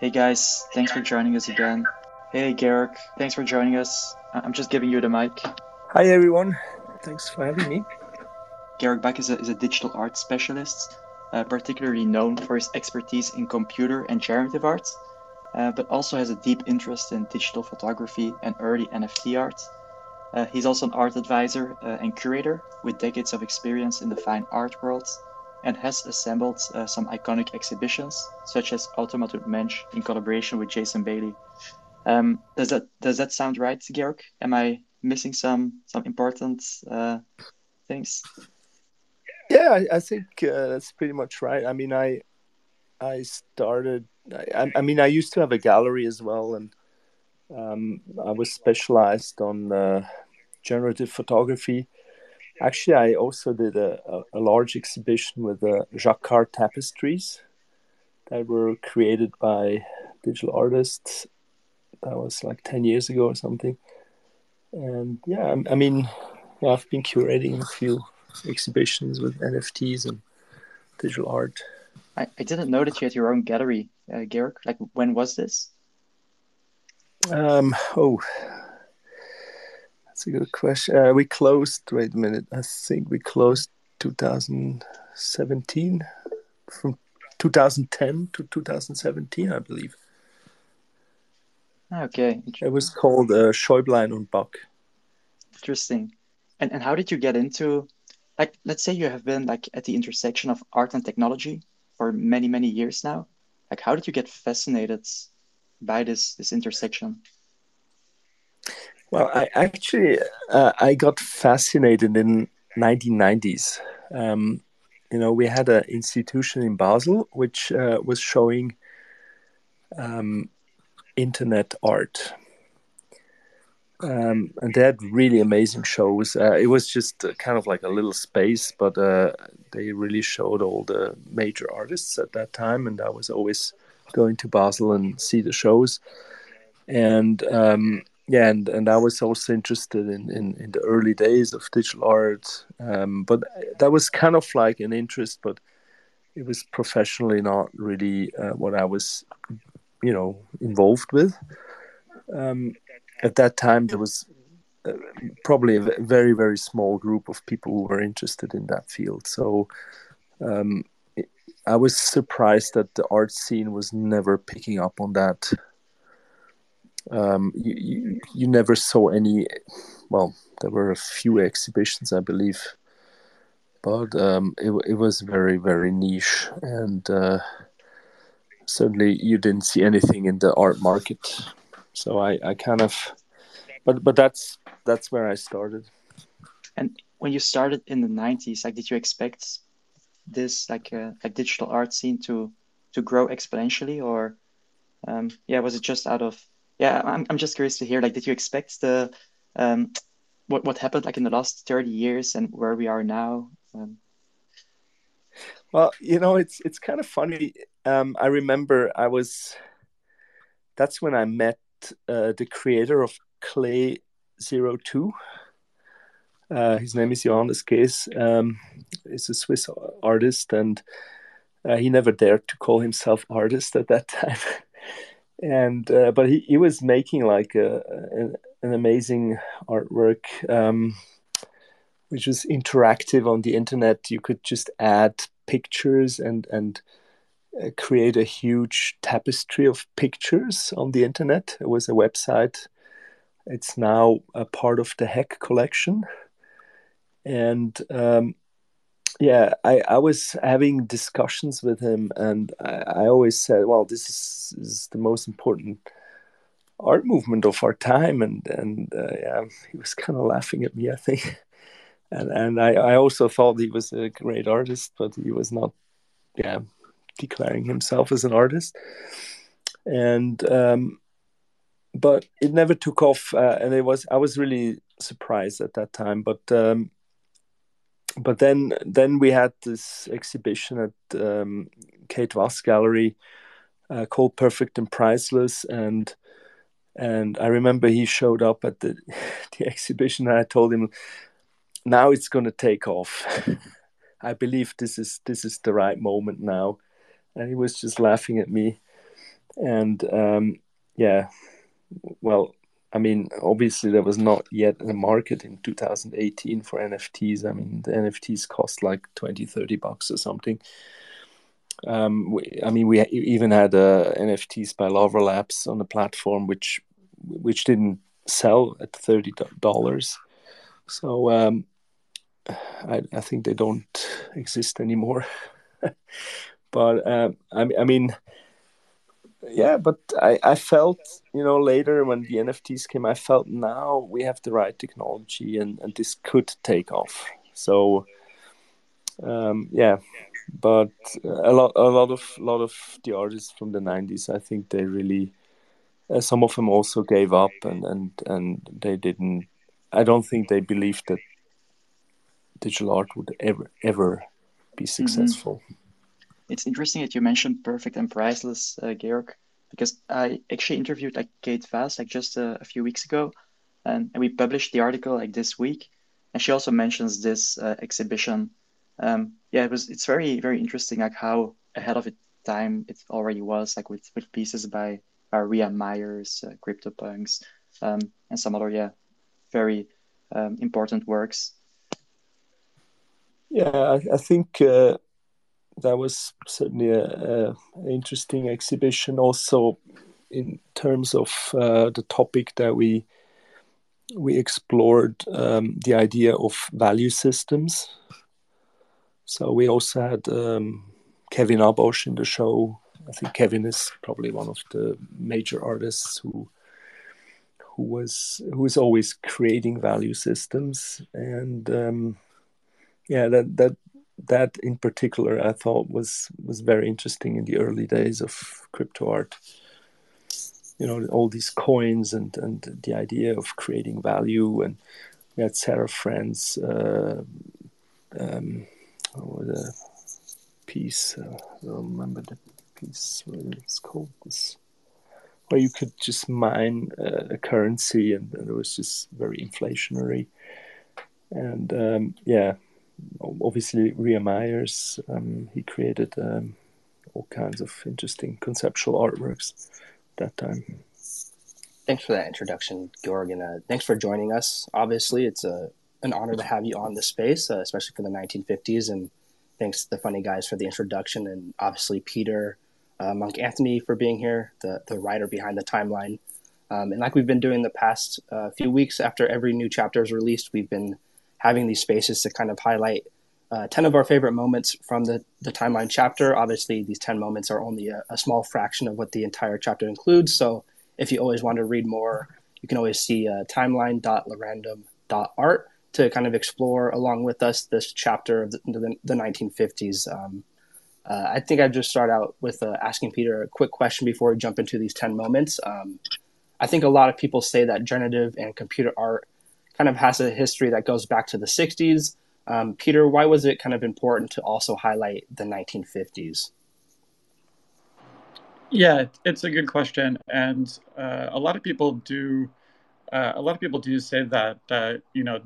Hey guys, thanks for joining us again. Hey Georg, thanks for joining us. I'm just giving you the mic. Hi everyone, thanks for having me. Georg Bak is a, is a digital art specialist, uh, particularly known for his expertise in computer and generative arts, uh, but also has a deep interest in digital photography and early NFT art. Uh, he's also an art advisor uh, and curator with decades of experience in the fine art world and has assembled uh, some iconic exhibitions, such as Automat und Mensch in collaboration with Jason Bailey. Um, does that does that sound right, Georg? Am I missing some some important uh, things? Yeah, I, I think uh, that's pretty much right. I mean, I I started. I, I mean, I used to have a gallery as well, and um, I was specialized on uh, generative photography. Actually, I also did a, a, a large exhibition with uh, Jacquard tapestries that were created by digital artists. That was like 10 years ago or something. And yeah, I, I mean, I've been curating a few exhibitions with NFTs and digital art. I, I didn't know that you had your own gallery, uh, Georg. Like, when was this? Um, oh, that's a good question. Uh, we closed, wait a minute, I think we closed 2017, from 2010 to 2017, I believe. Okay. It was called uh, Schäublein und Bock. Interesting. And and how did you get into like let's say you have been like at the intersection of art and technology for many many years now. Like how did you get fascinated by this this intersection? Well, I actually uh, I got fascinated in 1990s. Um, you know, we had an institution in Basel which uh, was showing um, internet art. Um, and they had really amazing shows. Uh, it was just uh, kind of like a little space, but uh, they really showed all the major artists at that time. And I was always going to Basel and see the shows. And um, yeah, and, and I was also interested in, in, in the early days of digital art. Um, but that was kind of like an interest, but it was professionally not really uh, what I was, you know, involved with. Um, at that time, there was uh, probably a very, very small group of people who were interested in that field. So um, it, I was surprised that the art scene was never picking up on that um, you, you, you never saw any. Well, there were a few exhibitions, I believe, but um, it it was very very niche, and uh, certainly you didn't see anything in the art market. So I, I kind of, but but that's that's where I started. And when you started in the '90s, like, did you expect this like a, uh, a digital art scene to to grow exponentially, or um, yeah, was it just out of yeah, I'm I'm just curious to hear like, did you expect the um, what what happened like in the last 30 years and where we are now? Um, well, you know, it's it's kind of funny. Um, I remember I was. That's when I met uh, the creator of Clay Zero Two. Uh, his name is Johannes Gees. Um, he's a Swiss artist, and uh, he never dared to call himself artist at that time and uh, but he, he was making like a, a an amazing artwork um, which was interactive on the internet. You could just add pictures and and uh, create a huge tapestry of pictures on the internet. It was a website. It's now a part of the HEK collection. And um, yeah, I, I was having discussions with him, and I, I always said, well, this is, is, the most important art movement of our time, and and uh, yeah, he was kind of laughing at me, I think, and and I, I also thought he was a great artist, but he was not, yeah, declaring himself as an artist, and um, but it never took off, uh, and it was I was really surprised at that time, but. Um, but then then we had this exhibition at um, Kate Vass Gallery uh, called Perfect and Priceless, and and I remember he showed up at the the exhibition, and I told him, "Now it's going to take off. I believe this is this is the right moment now," and he was just laughing at me. and um, yeah, well, I mean, obviously there was not yet a market in 2018 for NFTs. I mean, the NFTs cost like 20, 30 bucks or something. Um, we, I mean, we even had uh, NFTs by Larva Labs on the platform, which which didn't sell at thirty dollars. So um, I, I think they don't exist anymore. but um, I, I mean, yeah, but I, I felt, you know, later when the NFTs came, I felt now we have the right technology and, and this could take off. So, um, yeah, but a lot, a lot of, lot of the artists from the '90s, I think they really, uh, some of them also gave up and and and they didn't. I don't think they believed that digital art would ever ever be mm-hmm. successful. Mm-hmm. It's interesting that you mentioned perfect and priceless, uh, Georg, because I actually interviewed like Kate Vass like just a, a few weeks ago, and, and we published the article like this week, and she also mentions this uh, exhibition. Um, yeah, it was it's very very interesting like how ahead of its time it already was like with with pieces by by Rhea Myers, uh, CryptoPunks, um, and some other yeah very um, important works. Yeah, I, I think uh, that was certainly a, a, interesting exhibition. Also, in terms of uh, the topic that we we explored, um, the idea of value systems. So we also had um, Kevin Abosch in the show. I think Kevin is probably one of the major artists who who was who is always creating value systems and um, yeah that that that in particular I thought was was very interesting in the early days of crypto art. You know, all these coins and and the idea of creating value, and we had Sarah Friend's, uh, um, the piece. Uh, I don't remember the piece. What it's called this. Where you could just mine uh, a currency, and, and, it was just very inflationary. And um, yeah, obviously Rhea Myers. Um, he created um, all kinds of interesting conceptual artworks that time. Thanks for that introduction, Georg, and uh, thanks for joining us. Obviously, it's a an honor to have you on the space, uh, especially for the 1950s. And thanks to the funny guys for the introduction, and obviously Peter uh, Monk Antony for being here, the the writer behind the timeline. Um, and like we've been doing the past uh, few weeks, after every new chapter is released, we've been having these spaces to kind of highlight uh, 10 of our favorite moments from the, the timeline chapter. Obviously, these 10 moments are only a, a, small fraction of what the entire chapter includes. So if you always want to read more, you can always see uh, timeline.lerandom.art to kind of explore along with us this chapter of the, the, the 1950s. Um, uh, I think I'd just start out with uh, asking Peter a quick question before we jump into these 10 moments. Um, I think a lot of people say that generative and computer art kind of has a history that goes back to the 60s. Um, Peter, why was it kind of important to also highlight the 1950s? Yeah, it's a good question, and uh, a lot of people do. Uh, a lot of people do say that uh, you know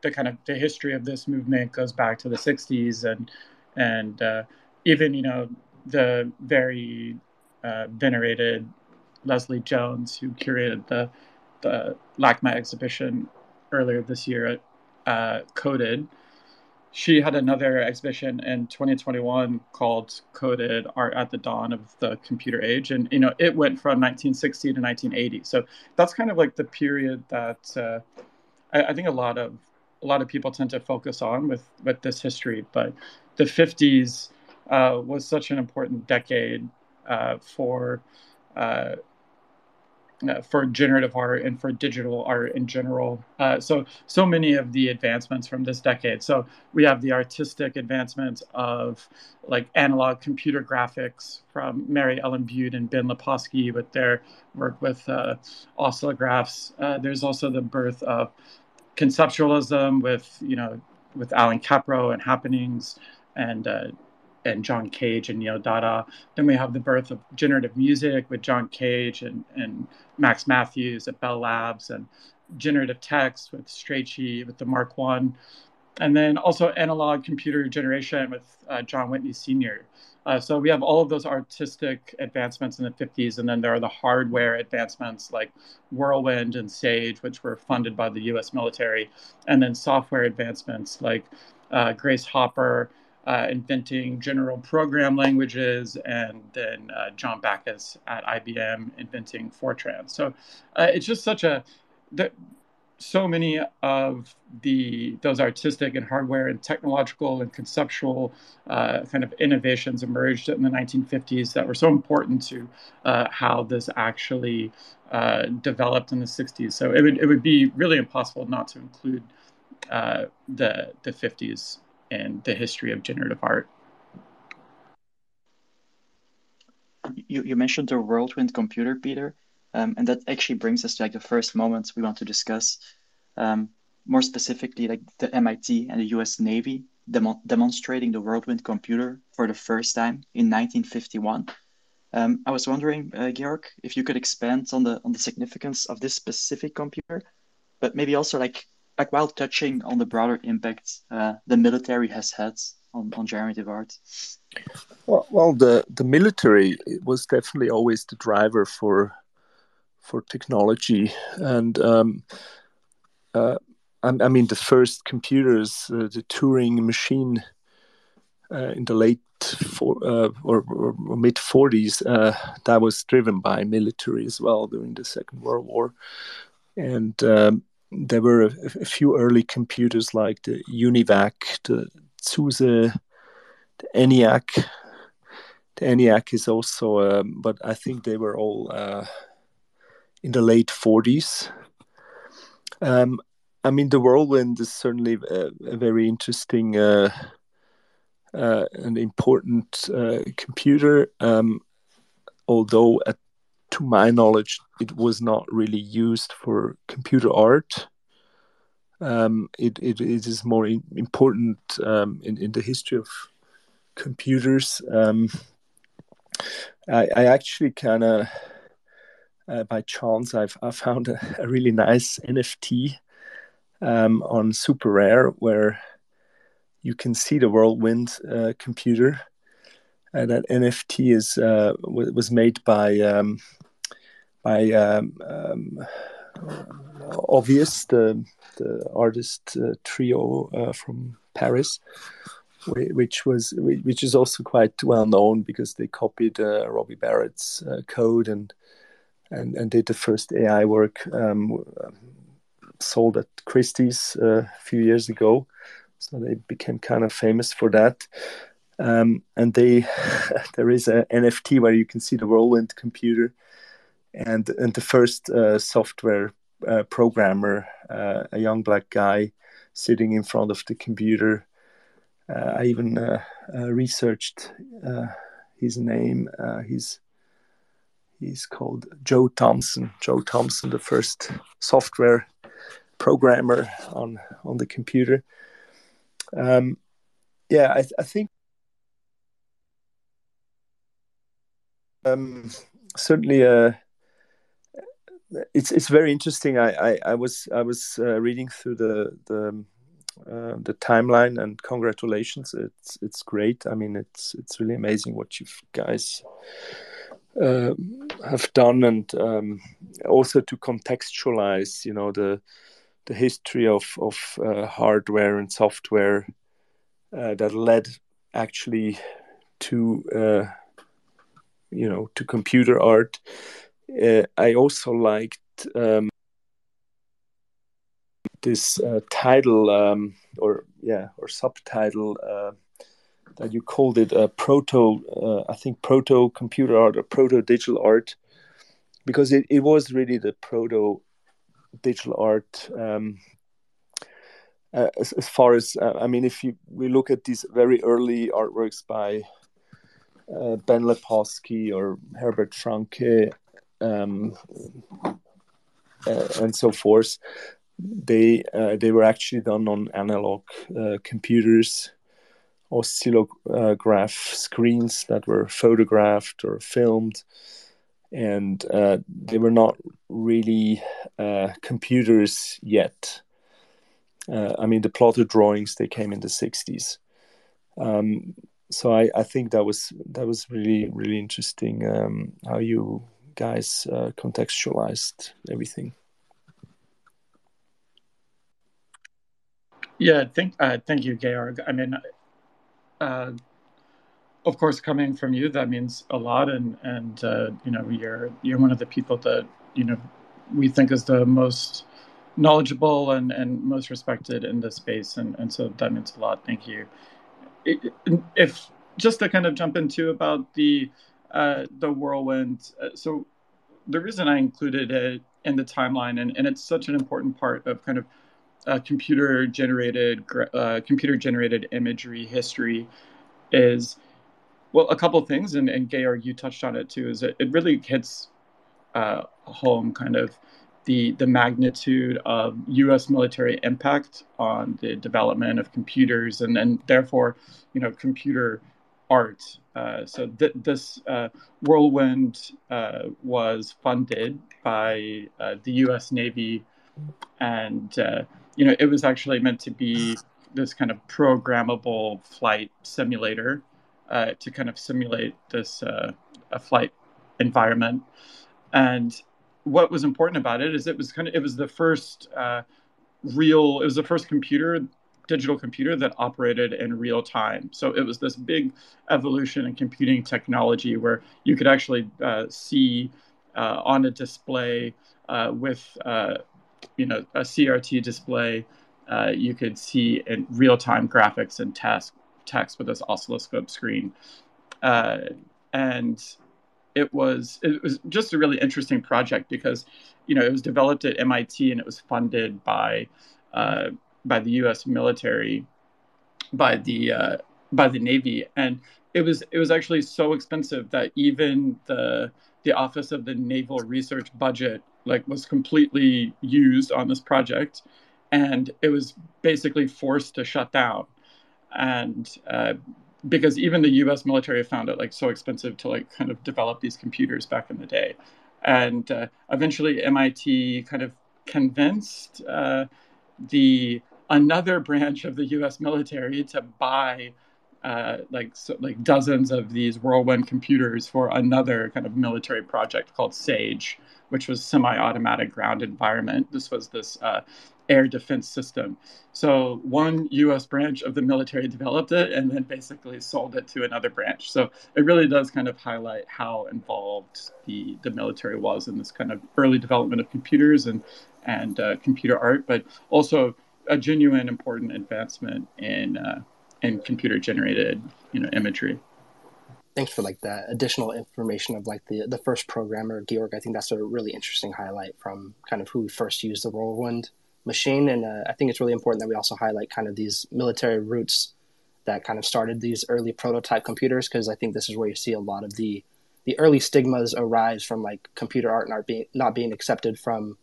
the kind of the history of this movement goes back to the 60s and and uh, even you know the very uh, venerated Leslie Jones who curated the the LACMA exhibition earlier this year uh, Coded. She had another exhibition in 2021 called Coded Art at the Dawn of the Computer Age. And, you know, it went from 1960 to 1980. So that's kind of like the period that uh, I, I think a lot of a lot of people tend to focus on with, with this history. But the 50s uh, was such an important decade uh, for uh, uh, for generative art and for digital art in general. Uh, so, so many of the advancements from this decade. So, we have the artistic advancements of like analog computer graphics from Mary Ellen Bute and Ben Laposky with their work with uh, oscillographs. Uh, there's also the birth of conceptualism with, you know, with Allan Kaprow and happenings and uh, and John Cage and Neo Dada. Then we have the birth of generative music with John Cage and, and Max Mathews at Bell Labs, and generative text with Strachey with the Mark One, and then also analog computer generation with uh, John Whitney Sr. Uh, so we have all of those artistic advancements in the 50s, and then there are the hardware advancements like Whirlwind and Sage, which were funded by the US military, and then software advancements like uh, Grace Hopper uh, inventing general program languages, and then uh, John Backus at IBM inventing Fortran. So uh, it's just such a so many of the those artistic and hardware and technological and conceptual uh, kind of innovations emerged in the 1950s that were so important to uh, how this actually uh, developed in the 60s. So it would it would be really impossible not to include uh, the the 50s in the history of generative art. You, you mentioned the whirlwind computer, Peter. Um, and that actually brings us to like the first moments we want to discuss. Um, more specifically, like the MIT and the U.S. Navy demo- demonstrating the Whirlwind computer for the first time in 1951. Um, I was wondering, uh, Georg, if you could expand on the on the significance of this specific computer, but maybe also like like while touching on the broader impact uh, the military has had on, on generative art. Well, well, the the military was definitely always the driver for for technology, and um, uh, I, I, mean the first computers, uh, the Turing machine, uh, in the late for, uh, or, or, mid 40s, uh, that was driven by military as well during the Second World War, and um, there were a, a, few early computers like the UNIVAC, the Zuse, the ENIAC. The ENIAC is also, um, but I think they were all uh, in the late 40s. Um, I mean, the whirlwind is certainly a, a very interesting uh, uh, and important uh, computer. Um, although, at, to my knowledge, it was not really used for computer art. Um, it, it, it is more in, important um, in, in the history of computers. Um, I, I actually kind of uh, by chance, I've I found a, a, really nice NFT um, on SuperRare where you can see the Whirlwind uh, computer. Uh, that NFT is uh, w- was made by um, by um, um Obvious, the the artist uh, trio uh, from Paris which was which is also quite well known because they copied uh, Robbie Barrat's uh, code and and, and did the first AI work um, sold at Christie's uh, a few years ago. So they became kind of famous for that. Um, and they there is a NFT where you can see the Whirlwind computer, and and the first uh, software uh, programmer, uh, a young black guy, sitting in front of the computer. Uh, I even uh, researched his name. he's He's called Joe Thompson. Joe Thompson, the first software programmer on on the computer. Um, yeah, I, I think um, certainly uh, it's it's very interesting. I, I, I was I was uh, reading through the the uh, the timeline and congratulations. It's it's great. I mean, it's it's really amazing what you guys uh, have done, and um, also to contextualize, you know, the the history of of uh, hardware and software uh, that led actually to uh, you know to computer art. Uh, I also liked um, this uh, title um, or yeah or subtitle that you called it a proto, uh, I think proto computer art or proto digital art, because it, it was really the proto digital art. Um, uh, as, as, far as uh, I mean, if you we look at these very early artworks by uh, Ben Laposky or Herbert Franke um, uh, and so forth, they uh, they were actually done on analog computers oscillograph screens that were photographed or filmed, and uh, they were not really uh, computers yet. Uh, I mean, the plotter drawings they came in the '60s. Um, so I, I think that was that was really really interesting um, how you guys uh, contextualized everything. Yeah, thank uh, thank you, Georg. I mean, uh, of course, coming from you, that means a lot, and and uh, you know, you're you're one of the people that you know we think is the most knowledgeable and, and most respected in this space, and, and so that means a lot. Thank you. If just to kind of jump into about the uh, the whirlwind, uh, so the reason I included it in the timeline, and, and it's such an important part of kind of uh, computer generated uh, computer generated imagery history, is well a couple things, and, and Georg, you touched on it too. Is it, it really hits uh, home kind of the the magnitude of U.S. military impact on the development of computers and and therefore, you know, computer art. Uh, so th- this uh, whirlwind uh, was funded by uh, the U.S. Navy, and uh, you know it was actually meant to be this kind of programmable flight simulator to kind of simulate this a flight environment, and what was important about it is it was kind of it was the first real it was the first computer digital computer that operated in real time. So it was this big evolution in computing technology where you could actually uh, see uh, on a display uh, with uh, you know a crt display uh, you could see in real time graphics and text text with this oscilloscope screen. And it was it was just a really interesting project because you know it was developed at MIT and it was funded by uh, by the U.S. military, by the uh, by the Navy, and it was it was actually so expensive that even the the Office of the Naval Research budget like was completely used on this project, and it was basically forced to shut down, and uh, because even the U.S. military found it like so expensive to like kind of develop these computers back in the day, and uh, eventually MIT kind of convinced uh, the another branch of the U.S. military to buy uh, like so, like dozens of these whirlwind computers for another kind of military project called SAGE, which was semi-automatic ground environment. This was this uh, air defense system. So one U.S. branch of the military developed it and then basically sold it to another branch. So it really does kind of highlight how involved the the military was in this kind of early development of computers and and uh, computer art, but also a genuine important advancement in uh, in computer generated you know imagery thanks for like that additional information of like the the first programmer Georg. I think that's a really interesting highlight from kind of who first used the Whirlwind machine, and uh, I think it's really important that we also highlight kind of these military roots that kind of started these early prototype computers because I think this is where you see a lot of the the early stigmas arise from like computer art and art being not being accepted from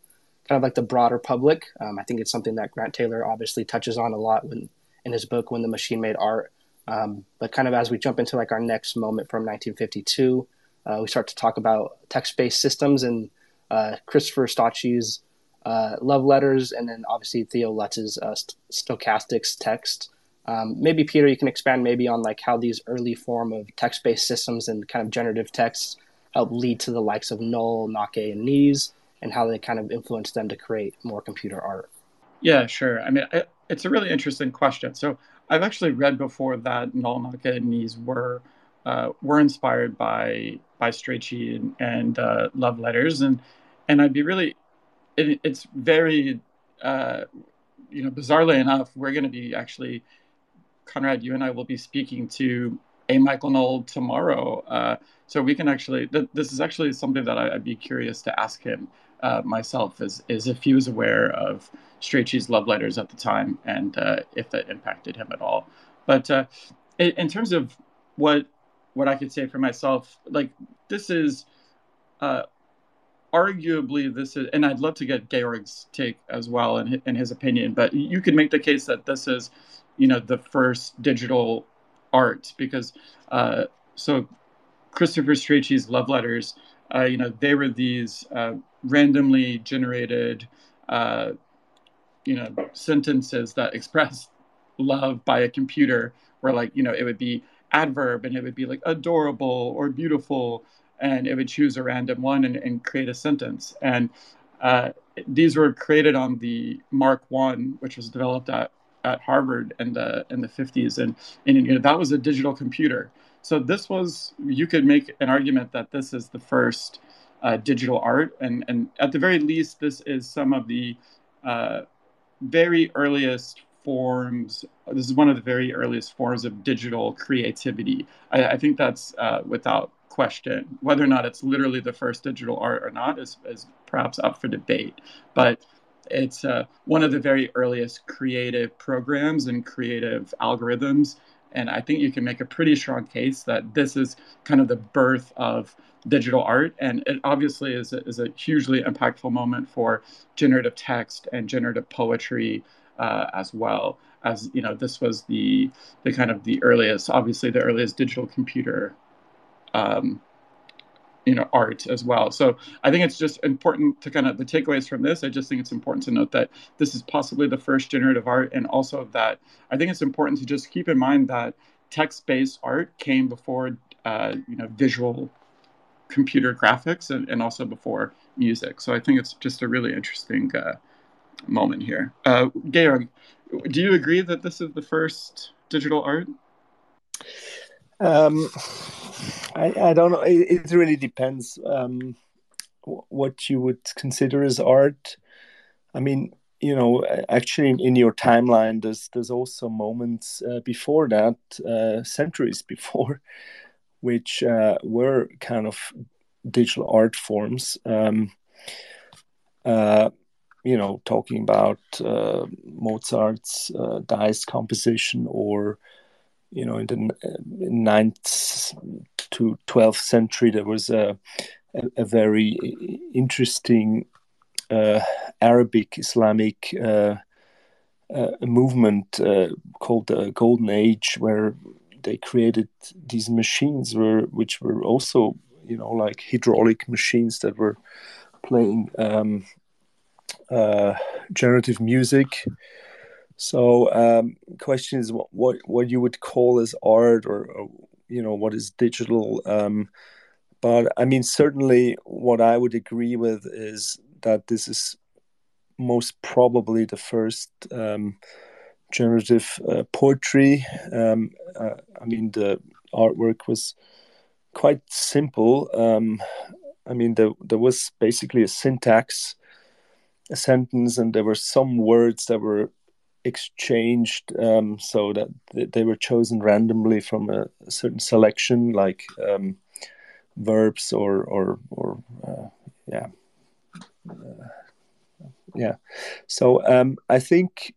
kind of like the broader public. Um, I think it's something that Grant Taylor obviously touches on a lot when in his book when the machine made art um, but kind of as we jump into like our next moment from 1952, uh, we start to talk about text-based systems and uh, Christopher Strachey's uh, love letters, and then obviously Theo Lutz's uh, st- stochastics text. Um, maybe Peter, you can expand maybe on like how these early form of text-based systems and kind of generative texts help lead to the likes of Noll, Nake, and Nees, and how they kind of influence them to create more computer art. Yeah, sure. I mean, it's a really interesting question. So I've actually read before that Noll Nake and Nees were uh, were inspired by by Strachey and, and uh, love letters, and and I'd be really, it, it's very, uh, you know, bizarrely enough, we're going to be actually, Conrad, you and I will be speaking to a Michael Noll tomorrow, uh, so we can actually. Th- this is actually something that I, would be curious to ask him uh, myself, is is if he was aware of Strachey's love letters at the time and uh, if that impacted him at all. But uh, in, in, terms of what what I could say for myself, like this is uh, arguably this is, and I'd love to get Georg's take as well and in his opinion. But you could make the case that this is, you know, the first digital art because uh, so Christopher Strachey's love letters, uh, you know, they were these uh, randomly generated uh, you know sentences that express love by a computer where like you know it would be adverb and it would be like adorable or beautiful and it would choose a random one and, and create a sentence. And uh, these were created on the mark one which was developed at, at harvard in the in the 50s and, and you know, that was a digital computer. So this was you could make an argument that this is the first uh, digital art and and at the very least this is some of the uh, very earliest forms. This is one of the very earliest forms of digital creativity. I, I think that's uh, without question. Whether or not it's literally the first digital art or not is, is perhaps up for debate. But it's uh, one of the very earliest creative programs and creative algorithms. And I think you can make a pretty strong case that this is kind of the birth of digital art. And it obviously is a, is a hugely impactful moment for generative text and generative poetry uh, as well as you know this was the the kind of the earliest obviously the earliest digital computer um, you know art as well so i think it's just important to kind of the takeaways from this i just think it's important to note that this is possibly the first generative art and also that i think it's important to just keep in mind that text-based art came before uh, you know visual computer graphics and, and also before music so i think it's just a really interesting uh, moment here. Uh, Georg, do you agree that this is the first digital art? Um, I, I don't know. It, it really depends um, what you would consider as art. I mean, you know, actually, in your timeline, there's there's also moments uh, before that, uh, centuries before, which uh, were kind of digital art forms. Um, uh, you know, talking about uh, Mozart's uh, dice composition, or you know, in the ninth to twelfth century, there was a a, a very interesting uh, Arabic Islamic uh, uh, movement uh, called the Golden Age, where they created these machines, were which were also you know like hydraulic machines that were playing um, uh, generative music. So, um, question is what, what, what you would call as art, or, or you know what is digital. Um, but I mean, certainly, what I would agree with is that this is most probably the first um, generative uh, poetry. Um, uh, I mean, the artwork was quite simple. Um, I mean, there, there was basically a syntax a sentence and there were some words that were exchanged um, so that they were chosen randomly from a, certain selection like um, verbs or or or uh, yeah. Uh, yeah. So um, I think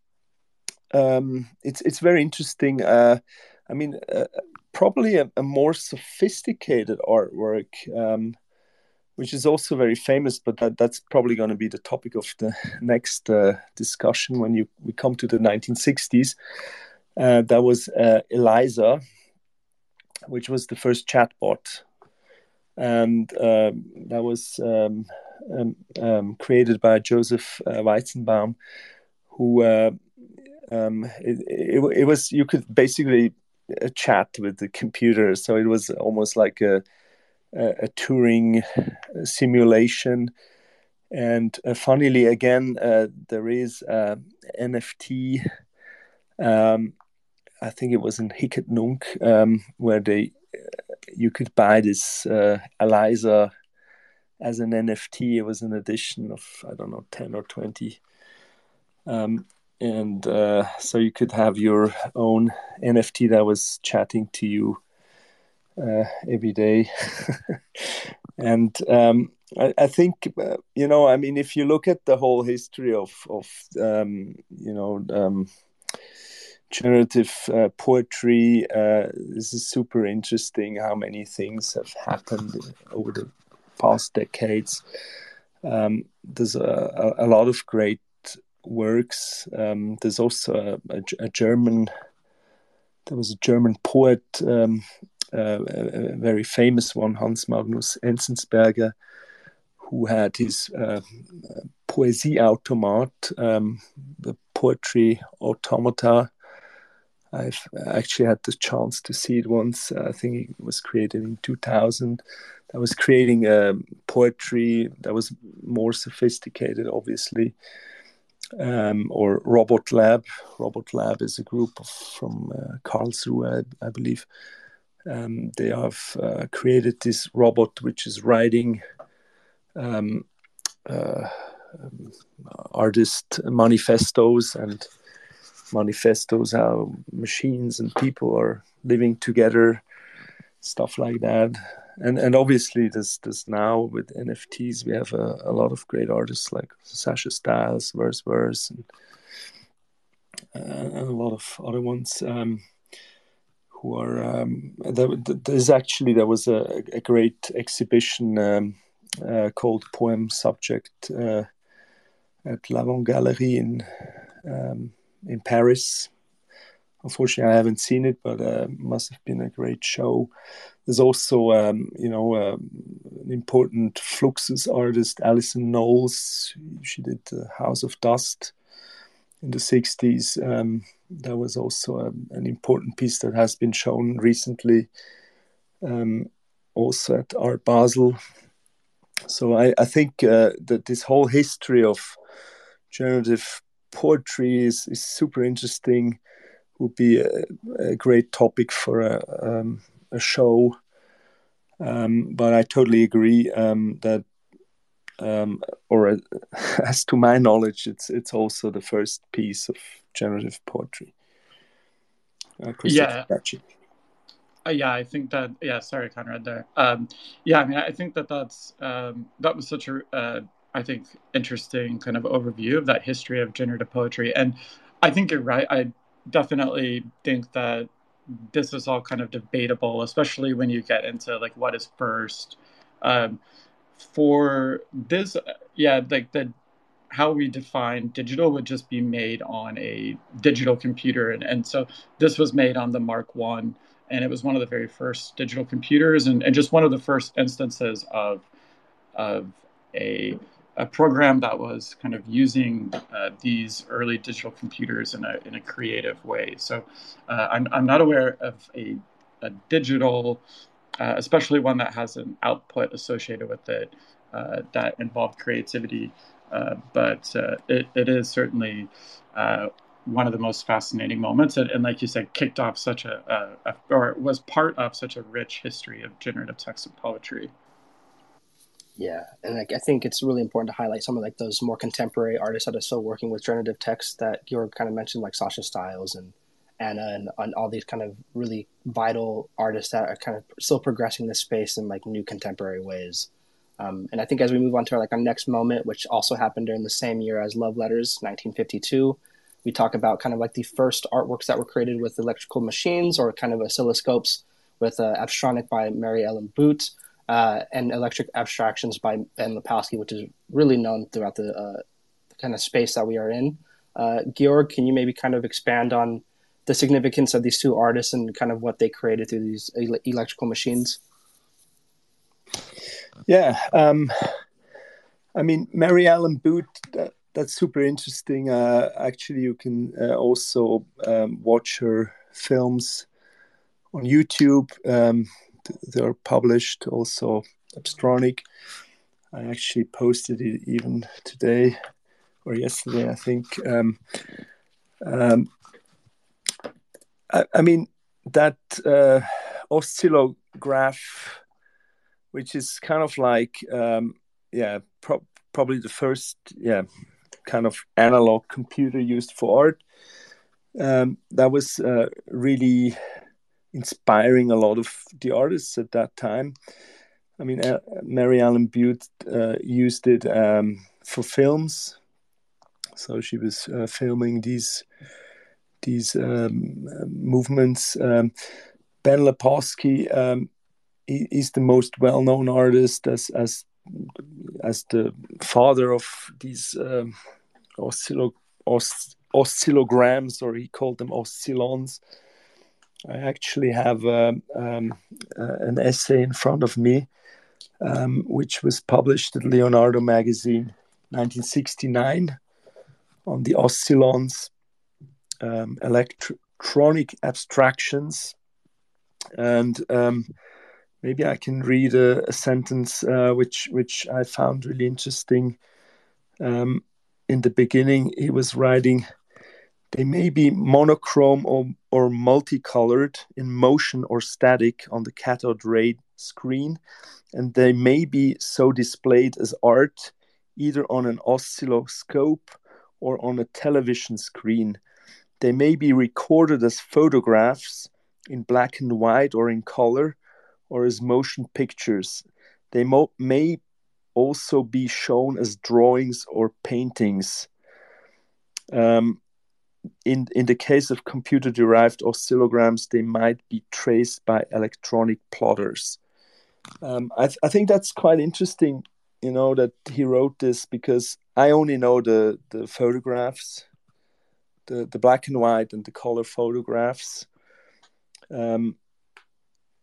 um, it's it's very interesting uh, I mean uh, probably a, a, more sophisticated artwork um, which is also very famous, but that, that's probably going to be the topic of the next uh, discussion when you we come to the 1960s. Uh, that was uh, Eliza, which was the first chatbot, and um, that was um, um, um created by Joseph uh, Weizenbaum, who uh, um, it, it, it was you could basically uh, chat with the computer, so it was almost like a a, Turing simulation. And uh, funnily, again, uh, there is uh, NFT. Um, I think it was in Hic Nunc, um, where they uh, you could buy this uh, Eliza as an NFT. It was an edition of I don't know ten or twenty, um, and uh, so you could have your own NFT that was chatting to you uh, every day. and um, I, I, think uh, you know, I mean, if you look at the whole history of of um, you know um, generative uh, poetry, uh, this is super interesting. How many things have happened over the past decades? Um, there's a, a, a, lot of great works. Um, there's also a, a, German. There was a German poet um, uh, a very famous one, Hans Magnus Enzensberger, who had his uh, Poesieautomat, um, the poetry automata. I've actually had the chance to see it once. I think it was created in 2000. That was creating um, poetry that was more sophisticated, obviously. Um, or Robot Lab. Robot Lab is a group of, from uh, Karlsruhe, I, I believe. Um, they have uh, created this robot which is writing um, uh, um, artist manifestos and manifestos how machines and people are living together, stuff like that. And and obviously, this there's now with NFTs we have a, a lot of great artists like Sasha Stiles, Verse Verse, and, uh, and a lot of other ones. Um, who are um, there, there's actually there was a, a great exhibition um, uh, called Poem Subject uh, at L'Avant Galerie in um, in Paris. Unfortunately, I haven't seen it, but uh, must have been a great show. There's also, um, you know, um, an important Fluxus artist, Alison Knowles. She did the House of Dust in the 60s. Um, that was also a, um, an important piece that has been shown recently, um, also at Art Basel. So I, I think uh, that this whole history of generative poetry is, is super interesting. Would be a, a great topic for a, um, a show. Um, but I totally agree um, that, um, or uh, as to my knowledge, it's it's also the first piece of generative poetry. Uh, yeah. Uh, yeah, I think that. Yeah, sorry, Conrad. There. Um, yeah, I mean, I think that that's um, that was such a uh, I think, interesting kind of overview of that history of generative poetry. And I think you're right. I definitely think that this is all kind of debatable, especially when you get into like what is first. Um, for this, yeah, like the how we define digital would just be made on a digital computer, and and so this was made on the Mark One, and it was one of the very first digital computers, and, and just one of the first instances of of a a program that was kind of using uh, these early digital computers in a, in a creative way. So uh, I'm, I'm not aware of a, a digital, uh, especially one that has an output associated with it uh, that involved creativity. Uh, but uh, it, it is certainly one of the most fascinating moments. And, and, like you said, kicked off such a, a, a, or was part of such a rich history of generative text and poetry. Yeah, and like I think it's really important to highlight some of like those more contemporary artists that are still working with generative text that Georg kind of mentioned, like Sasha Stiles and Anna and, and all these kind of really vital artists that are kind of still progressing this space in like new contemporary ways. Um, and I think as we move on to our, like our next moment, which also happened during the same year as Love Letters, 1952, we talk about kind of like the first artworks that were created with electrical machines or kind of oscilloscopes with uh, Abstronic by Mary Ellen Bute uh, and Electric Abstractions by Ben Laposky, which is really known throughout the, uh, the kind of space that we are in. Uh, Georg, can you maybe kind of expand on the significance of these two artists and kind of what they created through these el- electrical machines? Yeah, um, I mean, Mary Ellen Bute, that, that's super interesting. Uh, actually, you can uh, also um, watch her films on YouTube. Um, they're published also Abstronic. I actually posted it even today or yesterday, I think. Um, um, I, I, mean, that uh, oscillograph, which is kind of like, um, yeah, pro- probably the first, yeah, kind of analog computer used for art. Um, that was uh, really inspiring a lot of the artists at that time. I mean, uh, Mary Ellen Bute uh, used it um, for films, so she was uh, filming these these um, movements. Um, ben Laposky um, he, he's the most well-known artist as as as the father of these um, oscillo- os- oscillograms, or he called them oscillons. I actually have um, um, uh, an essay in front of me, um, which was published at Leonardo magazine, 1969, on the oscillons, um, electronic abstractions. And um, maybe I can read a, a sentence uh, which which I found really interesting. Um, in the beginning, he was writing, "They may be monochrome or, or multicolored in motion or static on the cathode ray screen, and they may be so displayed as art, either on an oscilloscope or on a television screen." They may be recorded as photographs in black and white or in color or as motion pictures. They mo- may also be shown as drawings or paintings. Um, in, in the case of computer derived oscillograms, they might be traced by electronic plotters. Um, I, th- I think that's quite interesting, you know, that he wrote this because I only know the, the photographs the, the black and white and the color photographs. Um,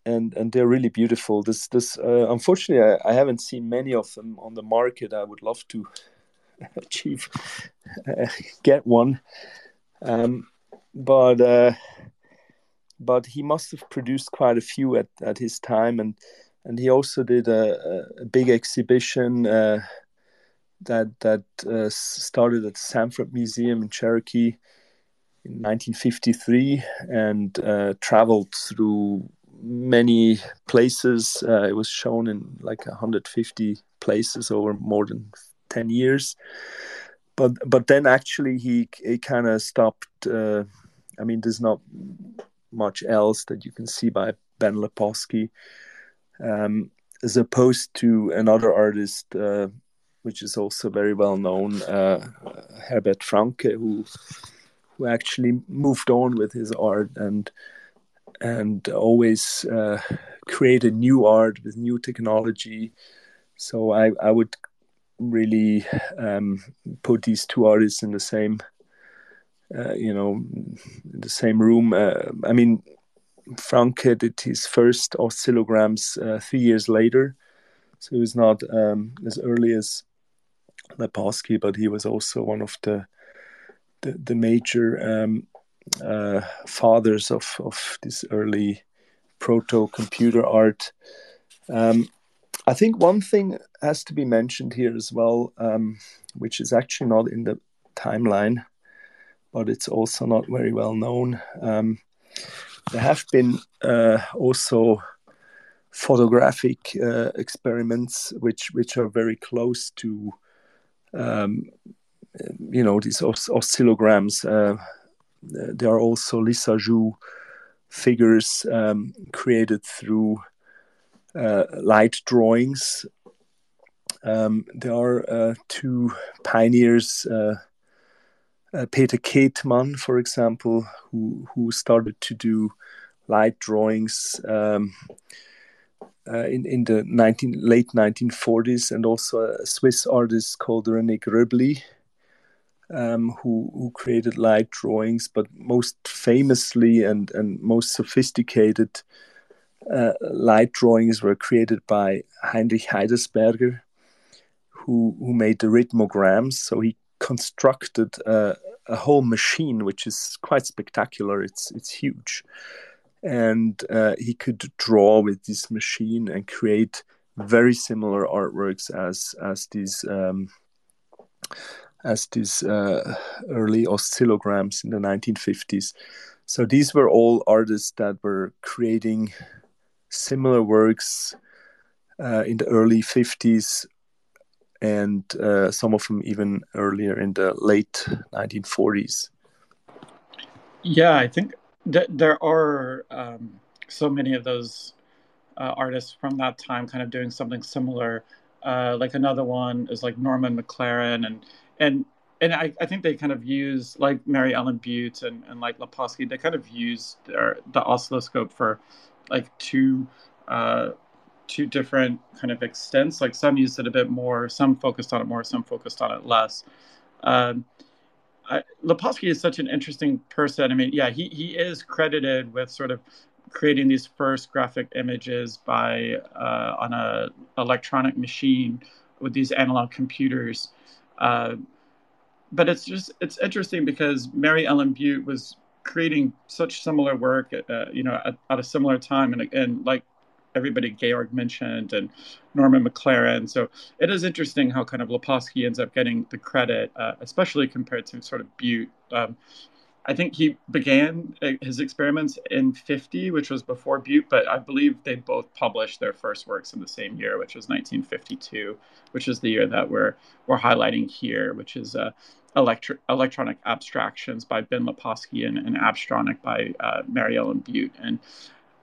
and and they're really beautiful. This this uh, unfortunately I, I, haven't seen many of them on the market. I would love to achieve uh, get one, um, but uh, but he must have produced quite a few at, at his time, and and he also did a, a big exhibition uh, that that uh, started at Sanford Museum in Cherokee in 1953 and uh, traveled through many places. Uh, it was shown in like 150 places over more than 10 years. But but then actually he he kind of stopped. Uh, I mean, there's not much else that you can see by Ben Laposky, um, as opposed to another artist, uh, which is also very well known, uh, Herbert Franke, who who actually moved on with his art and and always uh, created new art with new technology. So I, I would really um, put these two artists in the same, uh, you know, the same room. Uh, I mean, Franke did his first oscillograms uh, three years later, so he was not um, as early as Laposky, but he was also one of the the, the major um, uh, fathers of, of this early proto computer art. Um, I think one thing has to be mentioned here as well, um, which is actually not in the timeline, but it's also not very well known. Um, there have been uh, also photographic uh, experiments which which are very close to um, you know these oscillograms. Uh, there are also Lissajous figures um, created through light drawings. Um, there are uh, two pioneers, uh, uh, Peter Keetman, for example, who who started to do light drawings um, uh, in in the 19, late 1940s, and also a Swiss artist called René Gröbli, um, who who created light drawings, but most famously and and most sophisticated uh, light drawings were created by Heinrich Heidersberger, who who made the rhythmograms. So he constructed a, a whole machine, which is quite spectacular. It's it's huge, and uh, he could draw with this machine and create very similar artworks as as these. Um, as these uh, early oscillograms in the 1950s. So these were all artists that were creating similar works uh, in the early 50s and uh, some of them even earlier in the late 1940s. Yeah, I think that there are um, so many of those uh, artists from that time kind of doing something similar. Uh, like another one is like Norman McLaren and and and I, I think they kind of use like Mary Ellen Bute and, and like Laposky, they kind of use their the oscilloscope for like two uh, two different kind of extents. Like some used it a bit more, some focused on it more, some focused on it less. Um, I, is such an interesting person. I mean, yeah, he he is credited with sort of creating these first graphic images by uh, on a electronic machine with these analog computers. Uh, but it's just it's interesting because Mary Ellen Bute was creating such similar work, uh, you know, at, at, a similar time, and and like everybody Georg mentioned and Norman McLaren. So it is interesting how kind of Laposky ends up getting the credit, uh, especially compared to sort of Bute. Um, I think he began uh, his experiments in 50, which was before Bute, but I believe they both published their first works in the same year, which was 1952, which is the year that we're we're highlighting here, which is uh, electri- electronic abstractions by Ben Laposky and, and Abstronic by uh, Mary Ellen Bute. And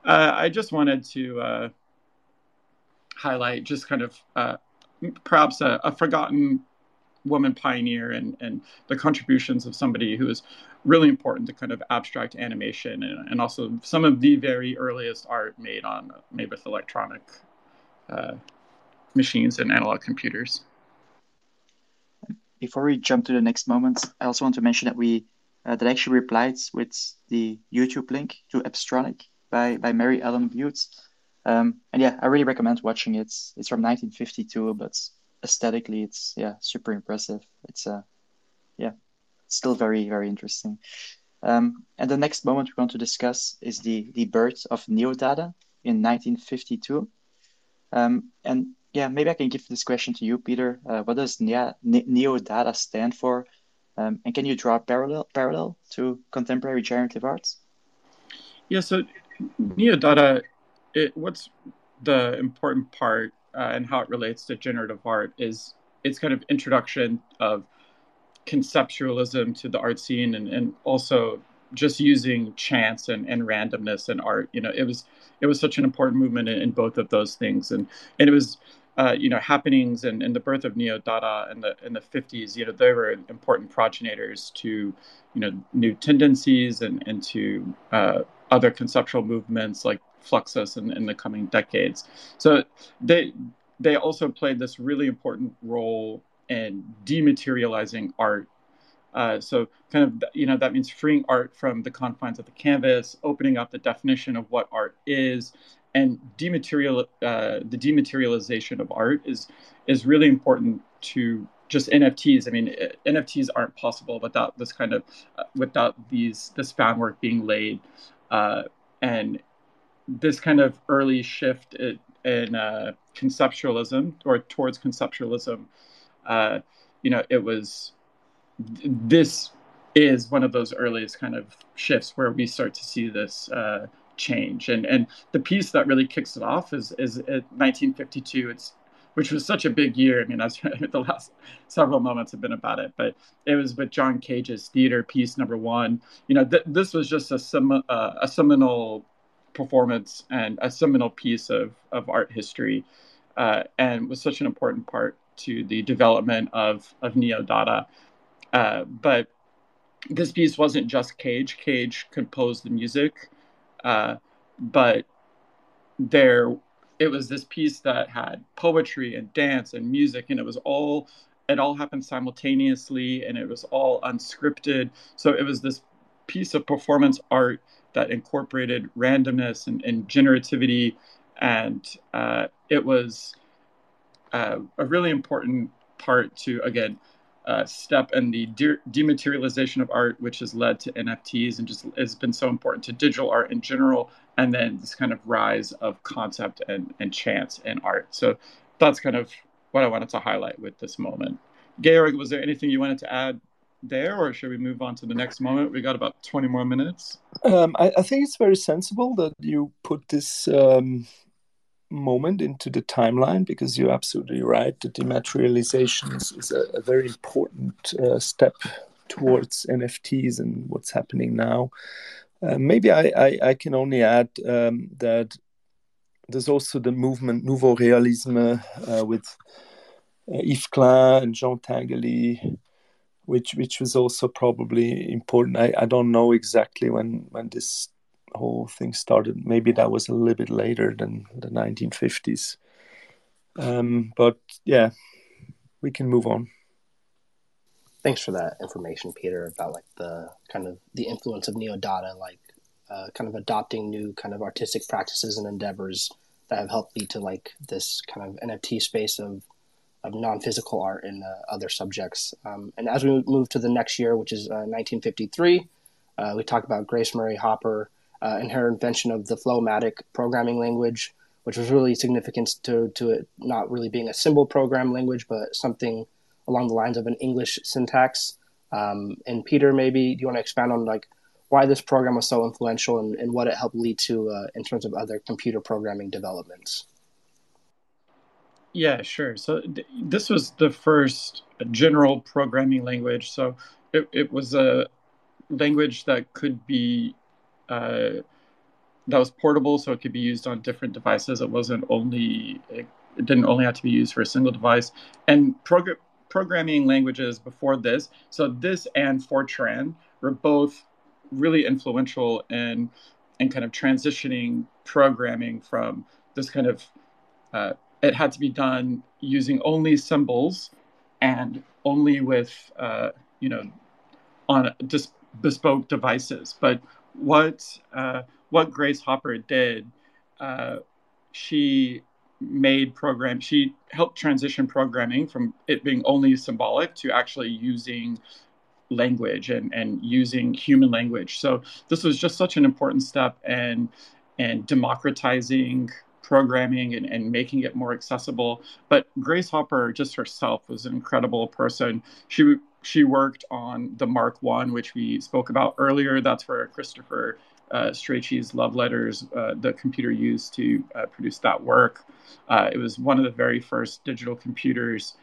uh, I just wanted to uh, highlight just kind of uh, perhaps a, a, forgotten woman pioneer and, and the contributions of somebody who is really important to kind of abstract animation and, and also some of the very earliest art made on made with electronic uh, machines and analog computers. Before we jump to the next moment, I also want to mention that we uh, that actually replied with the YouTube link to Abstronic by by Mary Ellen Bute. Um, and yeah, I really recommend watching it. It's from 1952, but aesthetically, it's yeah super impressive. It's uh, yeah, still very very interesting. Um, and the next moment we want to discuss is the the birth of Neodada in 1952. Um, and yeah, maybe I can give this question to you, Peter. Uh, what does Neo, Neodada stand for? Um, and can you draw a parallel parallel to contemporary generative arts? Yeah, so Neodada, it, what's the important part uh, and how it relates to generative art is its kind of introduction of conceptualism to the art scene and, and also just using chance and, and randomness in art. You know, it was it was such an important movement in, in both of those things, and and it was uh, you know happenings and, and the birth of neo Dada in the in the 50s. You know, they were important progenitors to you know new tendencies and and to uh, other conceptual movements like Fluxus in, in the coming decades. So they they also played this really important role in dematerializing art. Uh, so kind of you know that means freeing art from the confines of the canvas, opening up the definition of what art is, and dematerial uh, the dematerialization of art is is really important to just NFTs. I mean, NFTs aren't possible without this kind of uh, without these this fan work being laid uh, and this kind of early shift in, in uh, conceptualism or towards conceptualism, uh, you know, it was this is one of those earliest kind of shifts where we start to see this uh, change. And and the piece that really kicks it off is is 1952. It's which was such a big year. I mean, as the last several moments have been about it, but it was with John Cage's theater piece number one. You know, th- this was just a sem- uh, a seminal performance and a seminal piece of of art history, uh, and was such an important part to the development of of neo Dada. Uh, but this piece wasn't just Cage. Cage composed the music, uh, but there it was this piece that had poetry and dance and music and it was all it all happened simultaneously and it was all unscripted so it was this piece of performance art that incorporated randomness and, and generativity and uh, it was uh, a really important part to again uh, step in the de- dematerialization of art, which has led to NFTs and just has been so important to digital art in general, and then this kind of rise of concept and, and chance in art. So that's kind of what I wanted to highlight with this moment. Georg, was there anything you wanted to add there, or should we move on to the next moment? We got about 20 more minutes. Um, I, I, think it's very sensible that you put this um, moment into the timeline because you're absolutely right. The dematerialization is, a, a, very important uh, step towards NFTs and what's happening now. Uh, maybe I, I, I, can only add um, that there's also the movement Nouveau Realisme uh, with uh, Yves Klein and Jean Tinguely, which which was also probably important. I, I don't know exactly when when this whole thing started. Maybe that was a little bit later than the 1950s. Um, but yeah, we can move on. Thanks for that information, Peter, about like the kind of the influence of neo Dada, like uh, kind of adopting new kind of artistic practices and endeavors that have helped lead to like this kind of NFT space of of non-physical art and uh, other subjects. Um, and as we move to the next year, which is uh, 1953, Uh, we talk about Grace Murray Hopper uh, and her invention of the FLOW-MATIC programming language, which was really significant to, to it not really being a symbol program language, but something along the lines of an English syntax. Um, and Peter, maybe do you want to expand on like why this program was so influential and, and what it helped lead to uh, in terms of other computer programming developments? Yeah, sure. So th- this was the first general programming language. So it, it was a language that could be uh, that was portable, so it could be used on different devices. It wasn't only it, didn't only have to be used for a single device. And prog- programming languages before this, so this and Fortran were both really influential in in kind of transitioning programming from this kind of uh, it had to be done using only symbols and only with uh, you know on just bespoke devices. But what uh, what Grace Hopper did, uh, she made program. She helped transition programming from it being only symbolic to actually using language and, and using human language. So this was just such an important step and and democratizing programming and, and making it more accessible. But Grace Hopper just herself was an incredible person. She she worked on the Mark One, which we spoke about earlier. That's where Christopher uh, Strachey's love letters, uh, the computer used to uh, produce that work. Uh, it was one of the very first digital computers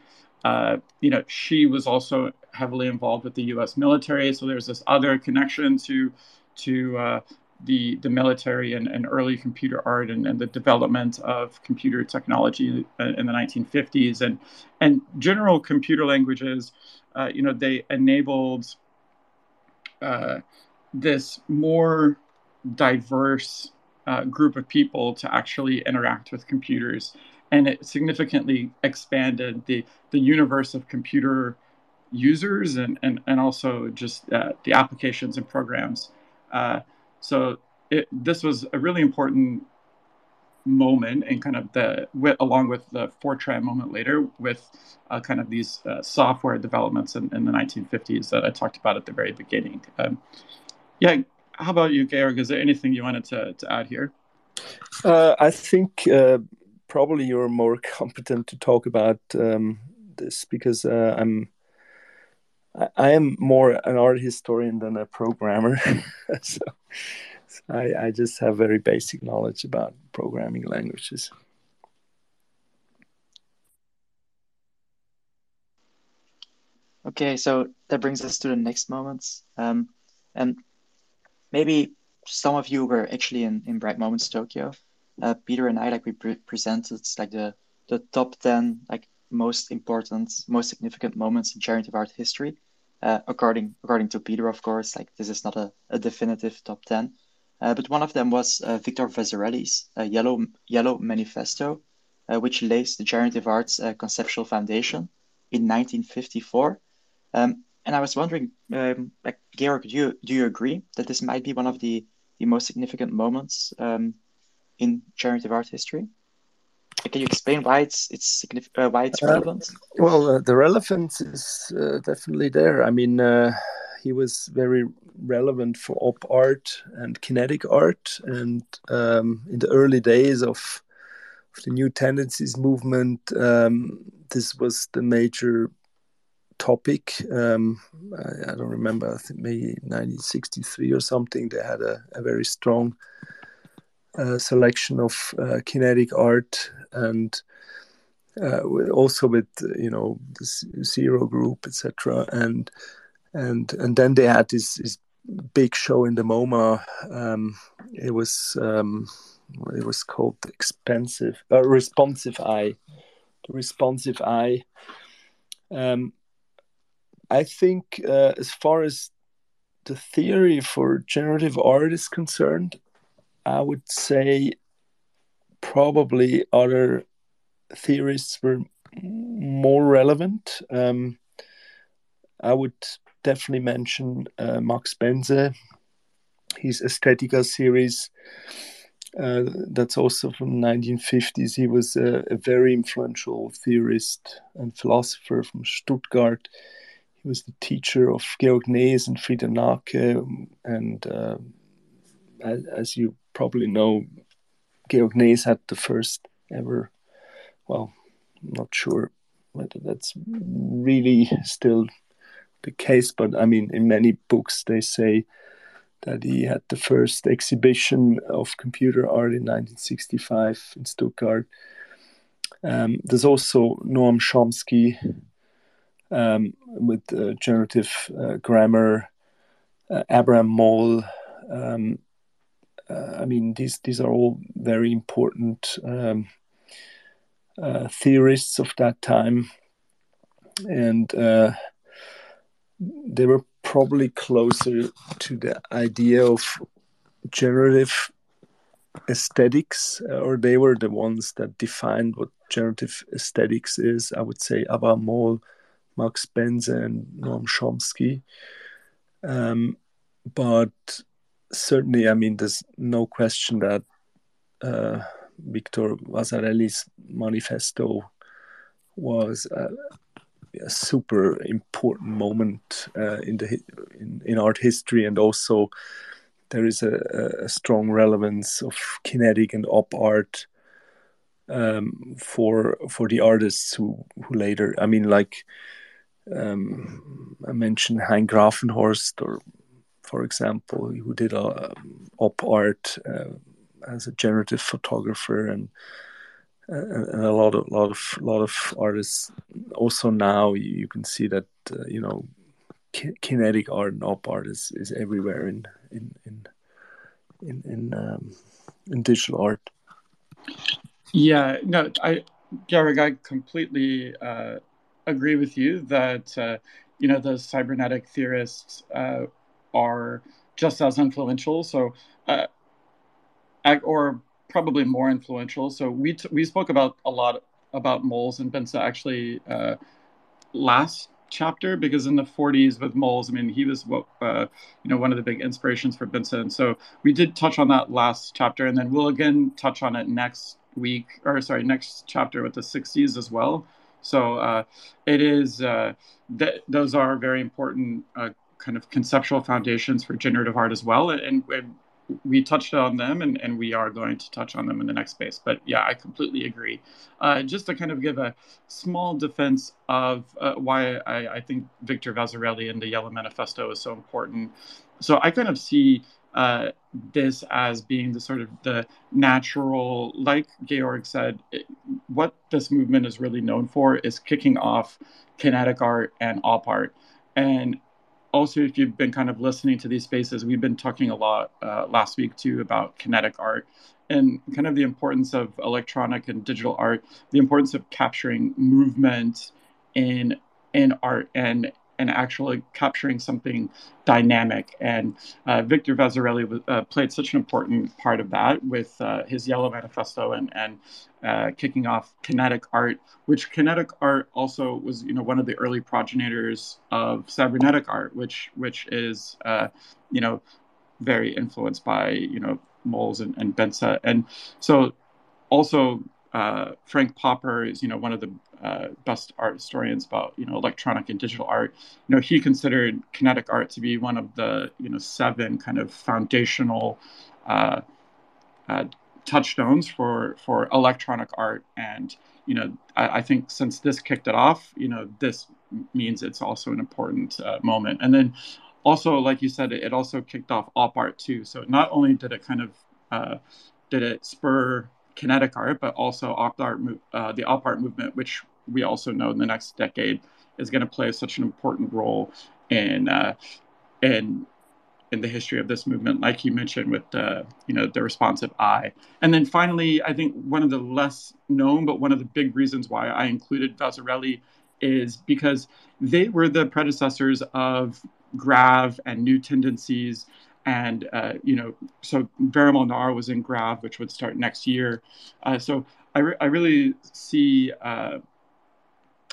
uh, you know, she was also heavily involved with the U.S. military, so there's this other connection to to uh, the the military and, and early computer art and, and the development of computer technology in the 1950s and and general computer languages. Uh, you know, they enabled uh, this more diverse uh, group of people to actually interact with computers and it significantly expanded the the universe of computer users and and, and also just uh, the applications and programs. Uh, so it, this was a really important moment and kind of the with, along with the Fortran moment later with uh, kind of these uh, software developments in, in, the 1950s that I talked about at the very beginning. Um, yeah, how about you, Georg? Is there anything you wanted to, to add here? Uh, I think uh, probably you're more competent to talk about um, this because uh, I'm I, am more an art historian than a programmer, so, I, I just have very basic knowledge about programming languages. Okay, so that brings us to the next moments. Um, and maybe some of you were actually in, in Bright Moments Tokyo uh, Peter and I like we pre- presented like the the top ten like most important, most significant moments in generative art history. Uh, according according to Peter, of course, like this is not a, a definitive top ten, uh, but one of them was uh, Victor Vasarely's uh, Yellow Yellow Manifesto, uh, which lays the generative arts uh, conceptual foundation in 1954. Um, and I was wondering, um, like Georg, do you do you agree that this might be one of the the most significant moments um, in generative art history? Can you explain why it's it's significant, uh, why it's relevant? Well, uh, the relevance is uh, definitely there. I mean, uh, he was very relevant for op art and kinetic art, and um, in the early days of, of the New Tendencies movement, um, this was the major topic. Um, I, I, don't remember. I think maybe 1963 or something. They had a, a very strong uh, selection of uh, kinetic art and uh, also with you know the zero group etc and and and then they had this, this big show in the MoMA. Um, it was um, it was called expensive uh, responsive eye. The responsive eye. Um, I think uh, as far as the theory for generative art is concerned, I would say probably other theorists were more relevant. Um, I would definitely mention uh, Max Bense, his Aesthetica series. Uh, that's also from the 1950s. He was a, a, very influential theorist and philosopher from Stuttgart. He was the teacher of Georg Nees and Frieder Nake, and uh, as, as, you probably know, Georg Nees had the first ever. Well, I'm not sure whether that's really still the case, but I mean, in many books they say that he had the first exhibition of computer art in 1965 in Stuttgart. Um, there's also Noam Chomsky um, with uh, generative uh, grammar, uh, Abraham Moles. Um, uh, I mean, these these are all very important um, uh, theorists of that time, and uh, they were probably closer to the idea of generative aesthetics, or they were the ones that defined what generative aesthetics is. I would say Abraham Moles, Max Bense, and Noam Chomsky. Um, but certainly, I mean, there's no question that uh, Victor Vasarely's manifesto was a, a super important moment uh, in the in, in art history, and also there is a, a strong relevance of kinetic and op art um, for for the artists who who later, I mean, like um, I mentioned Hein Gravenhorst, or for example, who did a um, op art uh, as a generative photographer, and, uh, and a lot of lot of lot of artists. Also now you can see that uh, you know ki- kinetic art and op art is, is everywhere in in in in in, um, in digital art. Yeah, no, I, Georg, I completely uh, agree with you that uh, you know those cybernetic theorists uh, are just as influential. So, uh, or probably more influential. So we t- we spoke about a lot about Moles and Bense actually uh, last chapter because in the 40s with Moles, I mean, he was what uh, you know one of the big inspirations for Bense. And so we did touch on that last chapter, and then we'll again touch on it next week or sorry next chapter with the 60s as well. So uh, it is uh, th- those are very important uh, kind of conceptual foundations for generative art as well, and, and we touched on them and, and we are going to touch on them in the next space. But yeah, I completely agree. Uh, just to kind of give a small defense of uh, why I, I, think Victor Vasarely and the Yellow Manifesto is so important. So I kind of see uh, this as being the sort of the natural, like Georg said, it, what this movement is really known for is kicking off kinetic art and op art. And also, if you've been kind of listening to these spaces, we've been talking a lot uh, last week too about kinetic art and kind of the importance of electronic and digital art, the importance of capturing movement in in art and and actually capturing something dynamic. And uh, Victor Vasarely uh, played such an important part of that with uh, his Yellow Manifesto and and uh, kicking off kinetic art, which kinetic art also was you know one of the early progenitors of cybernetic art, which which is uh, you know very influenced by you know Moles and, and Bense. And so also uh, Frank Popper is, you know, one of the uh, best art historians about, you know, electronic and digital art. You know, he considered kinetic art to be one of the, you know, seven kind of foundational uh, uh touchstones for for electronic art. And you know, I, I, think since this kicked it off, you know, this means it's also an important uh, moment. And then also, like you said, it also kicked off op art too. So not only did it kind of uh, did it spur kinetic art, but also op art, uh, the op art movement, which we also know in the next decade is going to play such an important role in uh, in in the history of this movement, like you mentioned with the you know the responsive eye. And then finally, I think one of the less known, but one of the big reasons why I included Vasarely is because they were the predecessors of GRAV and New Tendencies and uh, you know, so Vera Molnar was in GRAV, which would start next year. Uh, so I, re- I really see uh,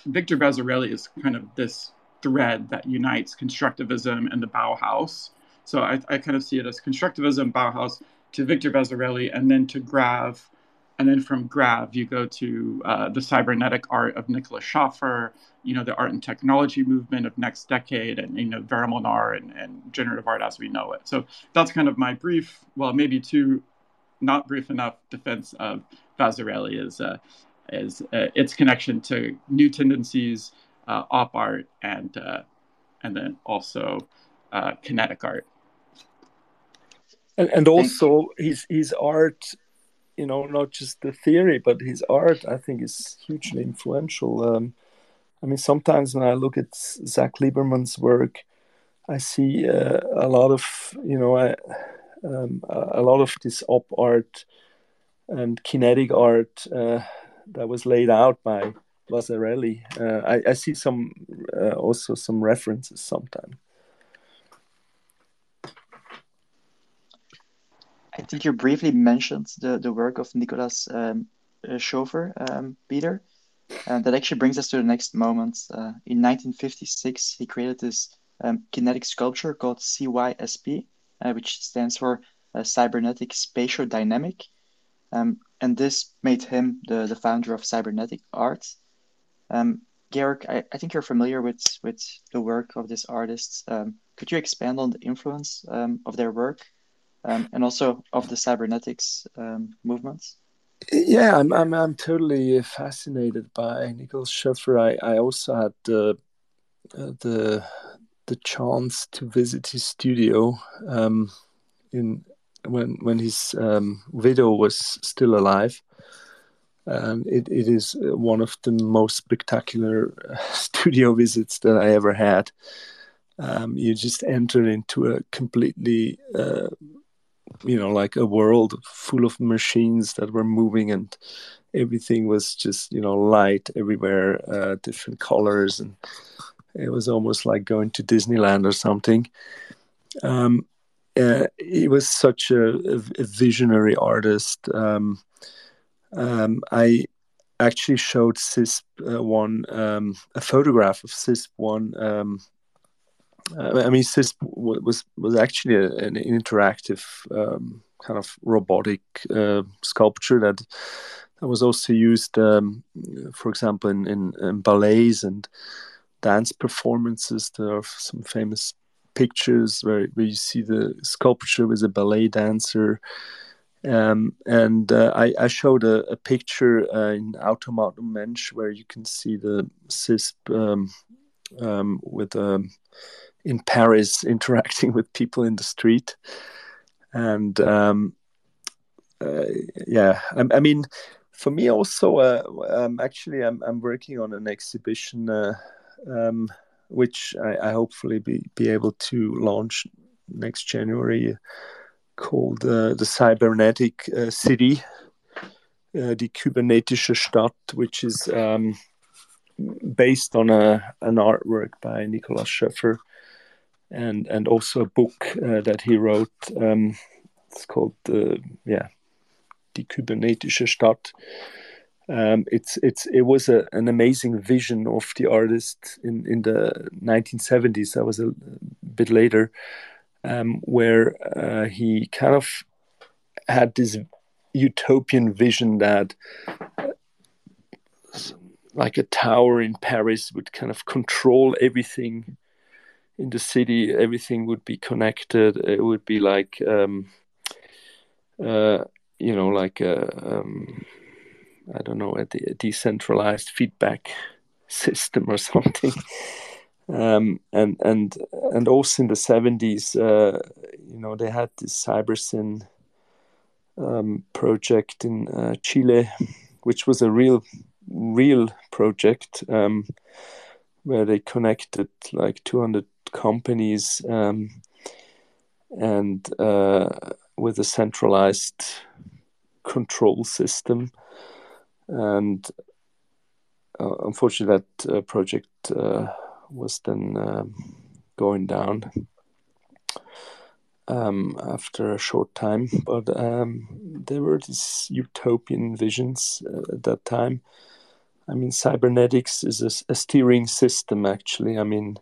Victor Vasarely as kind of this thread that unites constructivism and the Bauhaus. So I, I kind of see it as constructivism, Bauhaus to Victor Vasarely, and then to GRAV, and then from GRAV, you go to uh, the cybernetic art of Nicolas Schöffer, you know, the art and technology movement of next decade, and you know, Vera Molnar and, and generative art as we know it. So that's kind of my brief, well, maybe too, not brief enough defense of Vasarely is uh, is uh, its connection to new tendencies, uh, op art, and uh, and then also uh, kinetic art. And, and also his his art you know not just the theory but his art i think is hugely influential um, i mean sometimes when i look at zach lieberman's work i see uh, a lot of you know I, um, a lot of this op art and kinetic art uh, that was laid out by Vasarely. Uh, I, I, see some uh, also some references sometimes I think you briefly mentioned the, the work of Nicolas um, uh, Schöffer, um, Peter. And that actually brings us to the next moment. Uh, in 1956, he created this um, kinetic sculpture called CYSP, uh, which stands for uh, Cybernetic Spatial Dynamic. Um, and this made him the, the founder of cybernetic art. Um, Georg, I, I think you're familiar with, with the work of this artist. Um, could you expand on the influence um, of their work um, and also of the cybernetics um, movements? Yeah, I'm, I'm, I'm totally fascinated by Nicolas Schöffer. I, I also had the, uh, the, the chance to visit his studio um, in when when his um, widow was still alive. Um, it, it is one of the most spectacular uh, studio visits that I ever had. Um, you just enter into a completely uh, you know like a world full of machines that were moving and everything was just you know light everywhere uh, different colors. And it was almost like going to disneyland or something. Um, uh, he was such a, a visionary artist. Um, um, i actually showed CYSP uh, one um, a photograph of CYSP one um, I mean, CYSP was was actually a, an interactive um, kind of robotic uh, sculpture that that was also used, um, for example, in, in, in, ballets and dance performances. There are some famous pictures where, where you see the sculpture with a ballet dancer. Um, and uh, I, I, showed a, a picture uh, in Automat und Mensch where you can see the CYSP um, um, with a um, in Paris interacting with people in the street. And um, uh, yeah, I, I, mean, for me also, uh, um, actually, I'm, I'm working on an exhibition uh, um, which I, I, hopefully be, be able to launch next January called uh, the Cybernetic uh, City, uh, die Kybernetische Stadt, which is um, based on a, an artwork by Nicolas Schöffer and and also a book uh, that he wrote. Um, it's called uh, yeah, Die Kybernetische Stadt. Um, it's it's it was a, an amazing vision of the artist in in the 1970s. That was a bit later, um, where uh, he kind of had this utopian vision that uh, like a tower in Paris would kind of control everything in the city everything would be connected. It would be like um, uh, you know like a, um, i don't know a, de- a, decentralized feedback system or something. Um, and and and also in the 70s uh, you know they had this cybersyn um, project in uh, chile which was a real real project. Um, where they connected like 200 companies um, and uh, with a centralized control system. And uh, unfortunately, that uh, project uh, was then um, going down um, after a short time. But um, there were these utopian visions uh, at that time. I mean, cybernetics is a, a steering system, actually. I mean,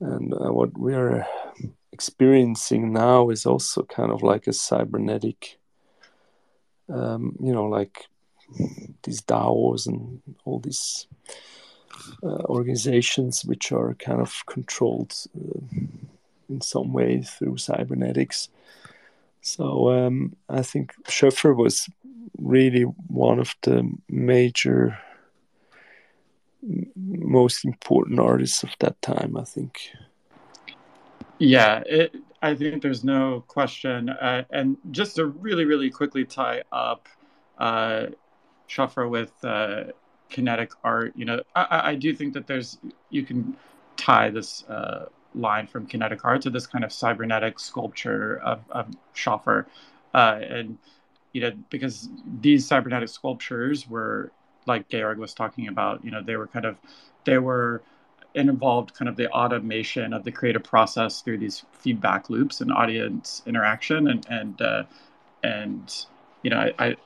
and uh, what we are experiencing now is also kind of like a cybernetic um, you know, like these DAOs and all these uh, organizations which are kind of controlled uh, in some way through cybernetics. So um, I think Schöffer was really one of the major, most important artists of that time. I think. Yeah, it, I think there's no question. Uh, and just to really, really quickly tie up uh, with uh, kinetic art, you know, I, I, do think that there's you can tie this uh, line from kinetic art to this kind of cybernetic sculpture of, of Schöffer, uh, and you know, because these cybernetic sculptures were like Georg was talking about, you know, they were kind of they were involved kind of the automation of the creative process through these feedback loops and audience interaction. And and uh, and you know I, I,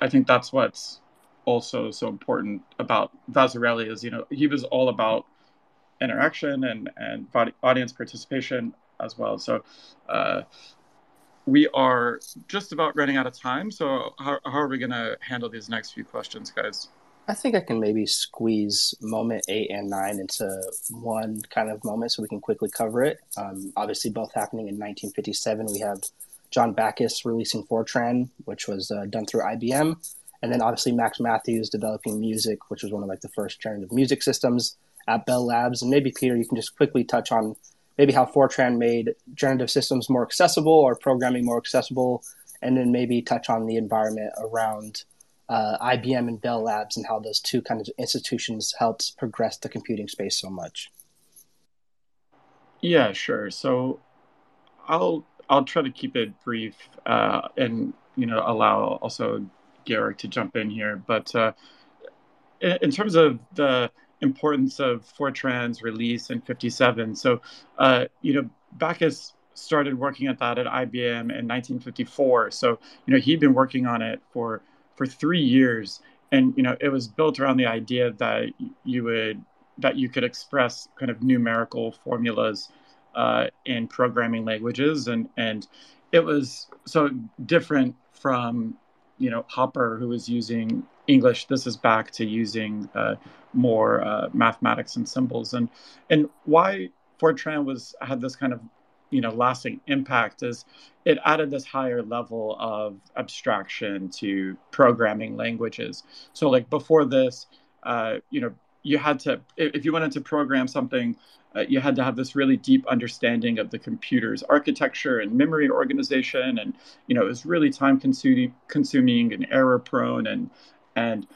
I think that's what's also so important about Vasarely is you know he was all about interaction and and audience participation as well. So uh, we are just about running out of time. So how, how are we going to handle these next few questions guys I think I can maybe squeeze moment eight and nine into one kind of moment so we can quickly cover it. Um, obviously, both happening in 1957. We have John Backus releasing Fortran, which was uh, done through IBM. And then obviously Max Mathews developing Music, which was one of like the first generative music systems at Bell Labs. And maybe Peter, you can just quickly touch on maybe how Fortran made generative systems more accessible or programming more accessible, and then maybe touch on the environment around uh, IBM and Bell Labs and how those two kind of institutions helped progress the computing space so much. Yeah, sure. So I'll I'll try to keep it brief uh, and you know allow also Georg to jump in here. But uh, in, in, terms of the importance of Fortran's release in '57, so uh, you know Backus started working at that at IBM in 1954. So you know he'd been working on it for for three years, and you know it was built around the idea that you would that you could express kind of numerical formulas uh, in programming languages, and and it was so different from you know Hopper, who was using English. This is back to using uh, more uh, mathematics and symbols, and and why Fortran was had this kind of you know lasting impact is it added this higher level of abstraction to programming languages. So like before this uh, you know you had to if you wanted to program something uh, you had to have this really deep understanding of the computer's architecture and memory organization. And you know it was really time consuming consuming and error prone. And and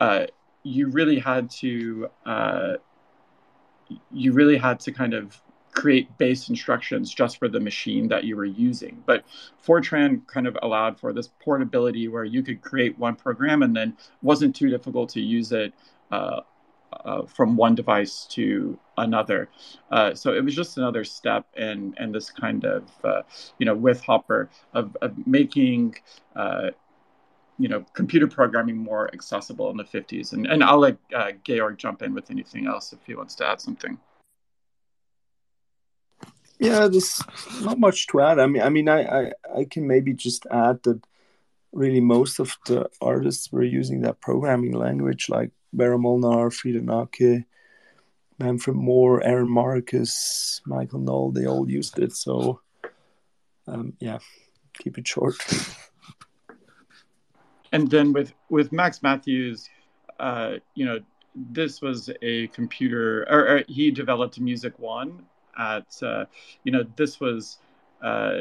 uh, you really had to uh, you really had to kind of create base instructions just for the machine that you were using. But Fortran kind of allowed for this portability where you could create one program and then wasn't too difficult to use it uh, uh, from one device to another. Uh, so it was just another step in, in this kind of, uh, you know, with Hopper of, of making uh, you know computer programming more accessible in the 50s and, and i'll let uh, georg jump in with anything else if he wants to add something yeah, there's not much to add. I mean, I mean, I, I, I can maybe just add that really most of the artists were using that programming language, like Vera Molnar, Frieder Nake, Manfred Mohr, Aaron Marcus, Michael Noll. They all used it. So, um, yeah, keep it short. And then with with Max Mathews, uh, you know, this was a computer, or, or he developed Music One at uh, you know this was uh,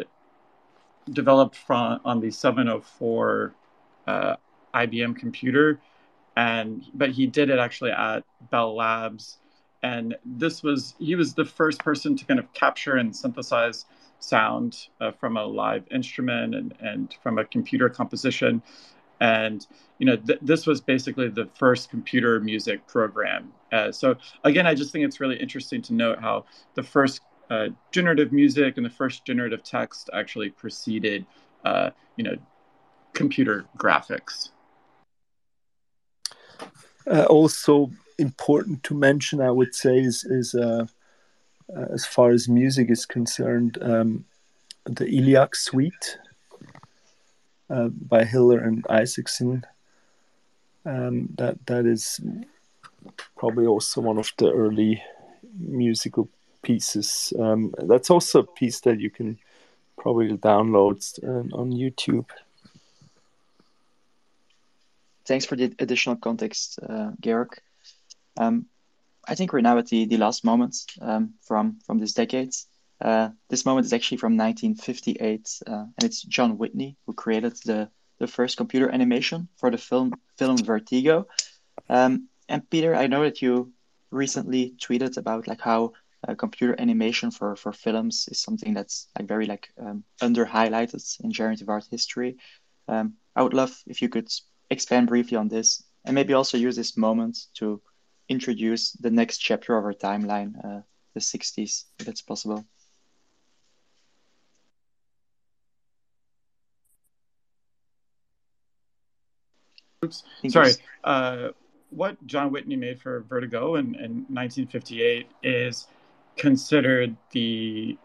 developed from on the 704 uh, IBM computer, and but he did it actually at Bell Labs, and this was he was the first person to kind of capture and synthesize sound uh, from a live instrument and, and from a computer composition and you know th- this was basically the first computer music program. Uh, so again i just think it's really interesting to note how the first uh, generative music and the first generative text actually preceded uh, you know computer graphics. Uh, also important to mention i would say is, is uh, uh, as far as music is concerned um, the Illiac Suite uh, by Hiller and Isaacson. Um, that that is probably also one of the early musical pieces. Um, that's also a piece that you can probably download uh, on YouTube. Thanks for the additional context, uh, Georg. Um, I think we're now at the, the last moment um, from from this decade. Uh, this moment is actually from 1958, uh, and it's John Whitney who created the, the first computer animation for the film film Vertigo. Um, and Peter, I know that you recently tweeted about like how uh, computer animation for for films is something that's like very like um, under highlighted in generative art history. Um, I would love if you could expand briefly on this and maybe also use this moment to introduce the next chapter of our timeline, uh, the 60s, if it's possible. Oops. Sorry. Uh, what John Whitney made for Vertigo in, in 1958 is considered the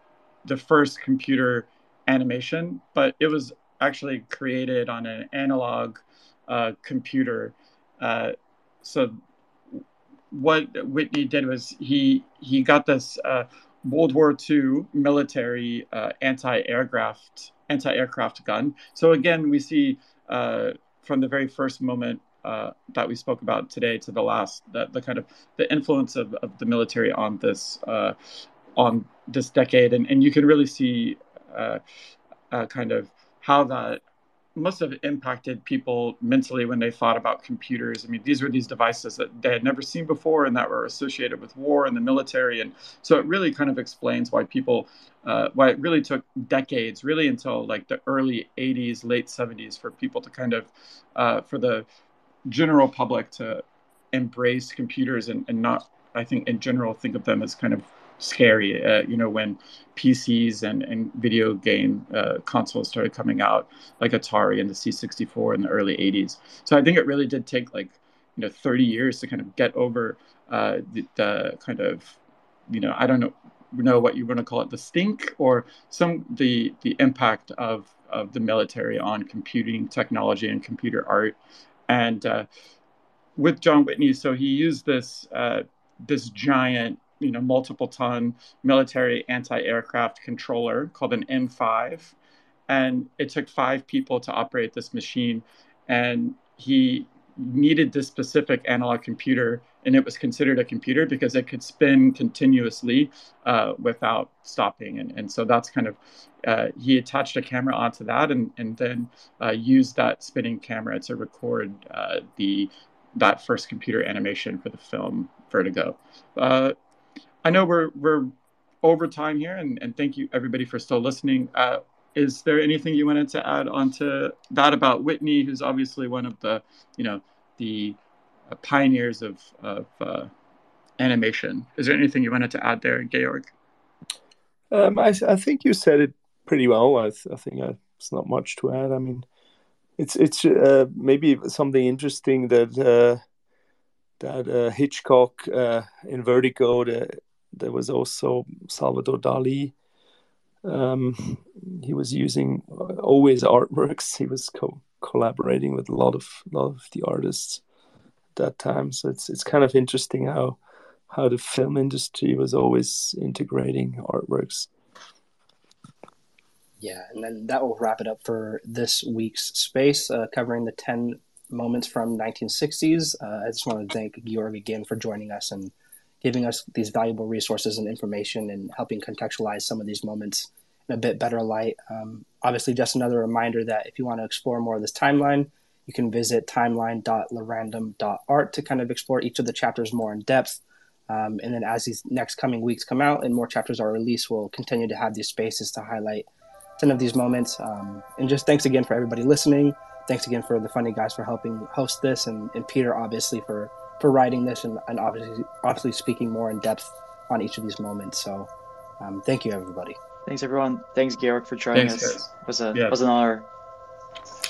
the first computer animation, but it was actually created on an analog uh, computer. Uh, so what Whitney did was he he got this uh, World War II military uh, anti-aircraft anti-aircraft gun. So again, we see uh, from the very first moment uh, that we spoke about today to the last the, the kind of the influence of, of the military on this uh, on this decade, and, and you can really see uh, uh kind of how that must have impacted people mentally when they thought about computers. I mean, these were these devices that they had never seen before and that were associated with war and the military. And so it really kind of explains why people, uh, why it really took decades, really until like the early 80s, late 70s, for people to kind of, uh, for the general public to embrace computers and, and not, I think, in general, think of them as kind of scary. Uh, you know, when PCs and, and video game uh, consoles started coming out, like Atari and the C64 in the early 80s. So I think it really did take like, you know, 30 years to kind of get over uh, the, the kind of, you know, I don't know, know what you want to call it, the stink or some the the impact of of the military on computing technology and computer art. And uh, with John Whitney, so he used this uh, this giant you know multiple ton military anti-aircraft controller called an M5 and it took five people to operate this machine. And he needed this specific analog computer and it was considered a computer because it could spin continuously uh, without stopping. And, and so that's kind of uh, he attached a camera onto that and, and then uh, used that spinning camera to record uh, the that first computer animation for the film vertigo. Uh, I know we're we're over time here, and, and thank you everybody for still listening. Uh, is there anything you wanted to add onto that about Whitney, who's obviously one of the you know the uh, pioneers of of uh, animation? Is there anything you wanted to add there, Georg? Um, I, I think you said it pretty well. I, I think it's not much to add. I mean, it's it's uh, maybe something interesting that uh, that uh, Hitchcock uh, in Vertigo, the there was also Salvador Dali. Um, he was using always artworks. He was co- collaborating with a lot of lot of the artists at that time. So it's it's kind of interesting how how the film industry was always integrating artworks. Yeah, and then that will wrap it up for this week's space, uh, covering the ten moments from 1960s. Uh, I just want to thank Georg again for joining us and giving us these valuable resources and information and helping contextualize some of these moments in a bit better light. Um, obviously, just another reminder that if you want to explore more of this timeline, you can visit timeline.lerandom.art to kind of explore each of the chapters more in depth. Um, and then as these next coming weeks come out and more chapters are released, we'll continue to have these spaces to highlight 10 of these moments. Um, and just thanks again for everybody listening. Thanks again for the funny guys for helping host this and, and Peter, obviously, for for writing this and, and obviously obviously speaking more in depth on each of these moments. So um, thank you everybody. Thanks everyone. Thanks Georg for joining Thanks, us. Guys. It was a yeah. was an honor.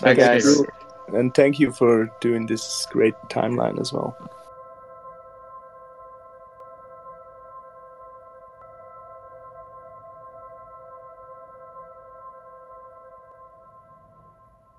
Bye guys. And thank you for doing this great timeline as well.